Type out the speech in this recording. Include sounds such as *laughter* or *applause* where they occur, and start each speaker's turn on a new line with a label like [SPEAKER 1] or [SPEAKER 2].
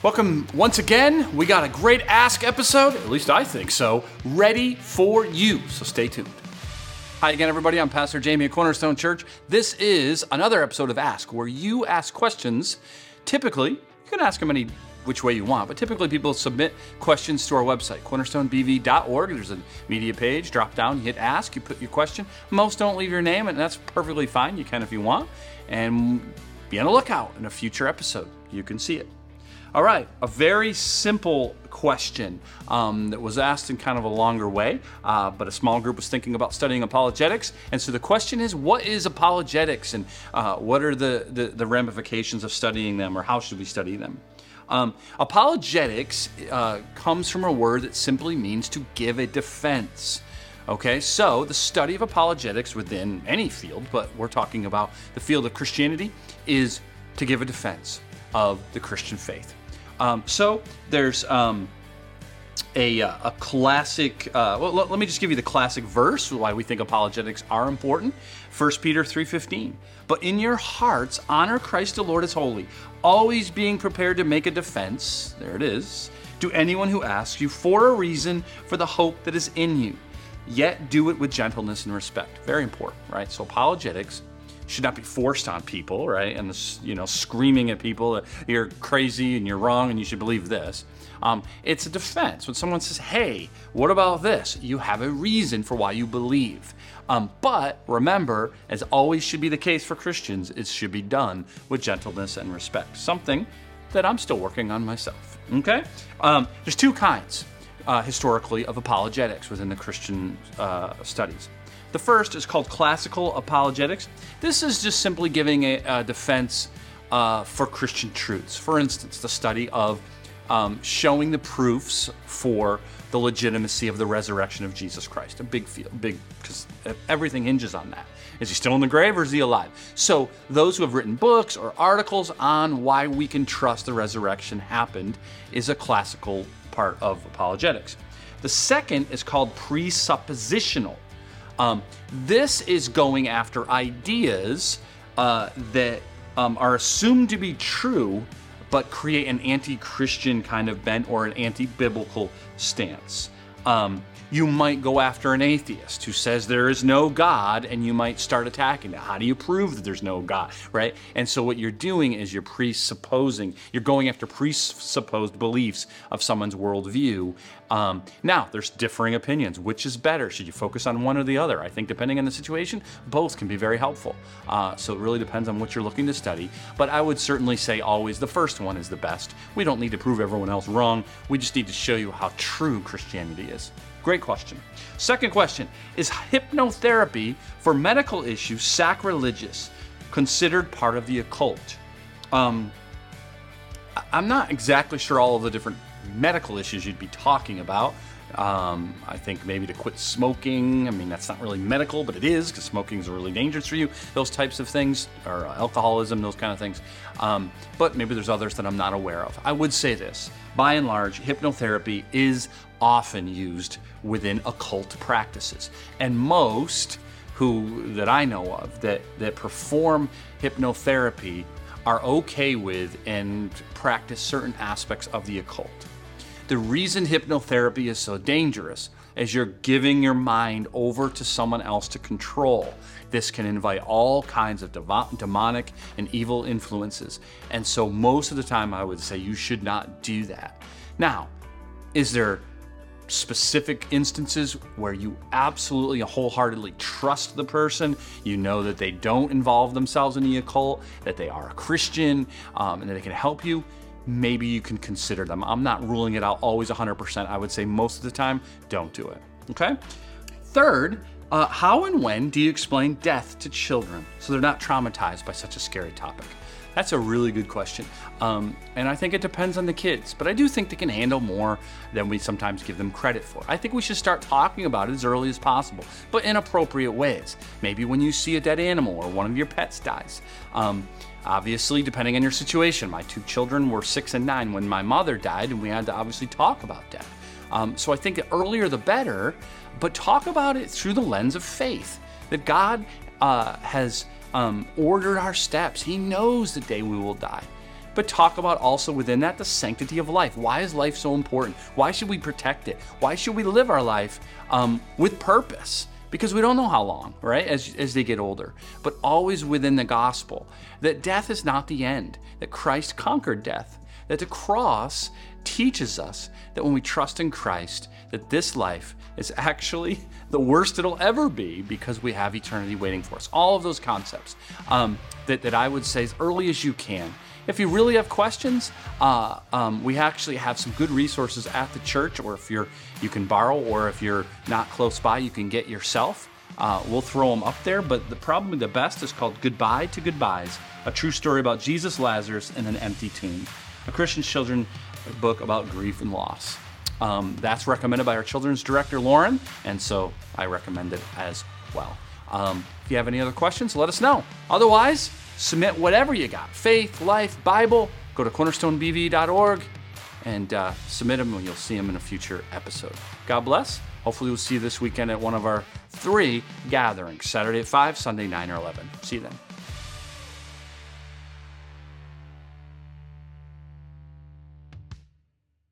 [SPEAKER 1] Welcome once again. We got a great Ask episode, at least I think so, ready for you. So stay tuned. Hi again, everybody. I'm Pastor Jamie at Cornerstone Church. This is another episode of Ask, where you ask questions. Typically, you can ask them any which way you want, but typically people submit questions to our website, cornerstonebv.org. There's a media page, drop down, you hit ask, you put your question. Most don't leave your name, and that's perfectly fine. You can if you want. And be on the lookout in a future episode. You can see it. All right, a very simple question um, that was asked in kind of a longer way, uh, but a small group was thinking about studying apologetics. And so the question is what is apologetics and uh, what are the, the, the, ramifications of studying them or how should we study them? Um, apologetics uh, comes from a word that simply means to give a defense. Okay, so the study of apologetics within any field, but we're talking about the field of Christianity, is to give a defense of the Christian faith. Um, so there's um, a, uh, a classic. Uh, well, let, let, me just give you the classic verse why we think apologetics are important. 1 Peter 3:15. But in your hearts honor Christ the Lord as holy, always being prepared to make a defense. There it is. To anyone who asks you for a reason for the hope that is in you, yet do it with gentleness and respect. Very important, right? So apologetics should not be forced on people, right? And you know, screaming at people that you're crazy and you're wrong and you should believe this. Um, it's a defense. When someone says, "Hey, what about this?" You have a reason for why you believe. Um, but remember, as always should be the case for Christians, it should be done with gentleness and respect. Something that I'm still working on myself. Okay, um, there's two kinds uh, historically of apologetics within the Christian uh, studies. The first is called classical apologetics. This is just simply giving a, a defense uh, for Christian truths. For instance, the study of um, showing the proofs for the legitimacy of the resurrection of Jesus Christ. A big field, big, because everything hinges on that. Is he still in the grave or is he alive? So, those who have written books or articles on why we can trust the resurrection happened is a classical part of apologetics. The second is called presuppositional um, this is going after ideas uh, that um, are assumed to be true, but create an anti Christian kind of bent or an anti biblical stance. Um, you might go after an atheist who says there is no God and you might start attacking it. How do you prove that there's no God, right? And so what you're doing is you're presupposing, you're going after presupposed beliefs of someone's worldview. Um, now, there's differing opinions. Which is better? Should you focus on one or the other? I think depending on the situation, both can be very helpful. Uh, so it really depends on what you're looking to study. But I would certainly say always the first one is the best. We don't need to prove everyone else wrong. We just need to show you how true Christianity is. Great question. Second question Is hypnotherapy for medical issues sacrilegious, considered part of the occult? Um, I'm not exactly sure all of the different medical issues you'd be talking about. Um, I think maybe to quit smoking. I mean, that's not really medical, but it is because smoking is really dangerous for you. Those types of things, or alcoholism, those kind of things. Um, but maybe there's others that I'm not aware of. I would say this by and large, hypnotherapy is often used within occult practices. And most who that I know of that, that perform hypnotherapy are okay with and practice certain aspects of the occult. The reason hypnotherapy is so dangerous is you're giving your mind over to someone else to control. This can invite all kinds of demonic and evil influences. And so, most of the time, I would say you should not do that. Now, is there specific instances where you absolutely wholeheartedly trust the person, you know that they don't involve themselves in the occult, that they are a Christian, um, and that they can help you, maybe you can consider them. I'm not ruling it out always 100%. I would say most of the time, don't do it. Okay? Third, uh, how and when do you explain death to children so they're not traumatized by such a scary topic? That's a really good question. Um, and I think it depends on the kids, but I do think they can handle more than we sometimes give them credit for. I think we should start talking about it as early as possible, but in appropriate ways. Maybe when you see a dead animal or one of your pets dies. Um, obviously, depending on your situation, my two children were six and nine when my mother died, and we had to obviously talk about death. Um, so I think the earlier the better, but talk about it through the lens of faith that God uh, has um, ordered our steps. He knows the day we will die. but talk about also within that the sanctity of life. Why is life so important? Why should we protect it? Why should we live our life um, with purpose? Because we don't know how long, right, as, as they get older, but always within the gospel that death is not the end, that Christ conquered death, that the cross teaches us that when we trust in Christ, that this life is actually *laughs* the worst it'll ever be because we have eternity waiting for us. All of those concepts um, that, that I would say as early as you can. If you really have questions, uh, um, we actually have some good resources at the church, or if you're you can borrow, or if you're not close by, you can get yourself. Uh, we'll throw them up there, but the probably the best is called Goodbye to Goodbyes, a true story about Jesus, Lazarus, and an empty tomb, a Christian children book about grief and loss. Um, that's recommended by our children's director, Lauren, and so I recommend it as well. Um, if you have any other questions, let us know. Otherwise, submit whatever you got faith, life, Bible. Go to cornerstonebv.org and uh, submit them, and you'll see them in a future episode. God bless. Hopefully, we'll see you this weekend at one of our three gatherings Saturday at 5, Sunday 9 or 11. See you then.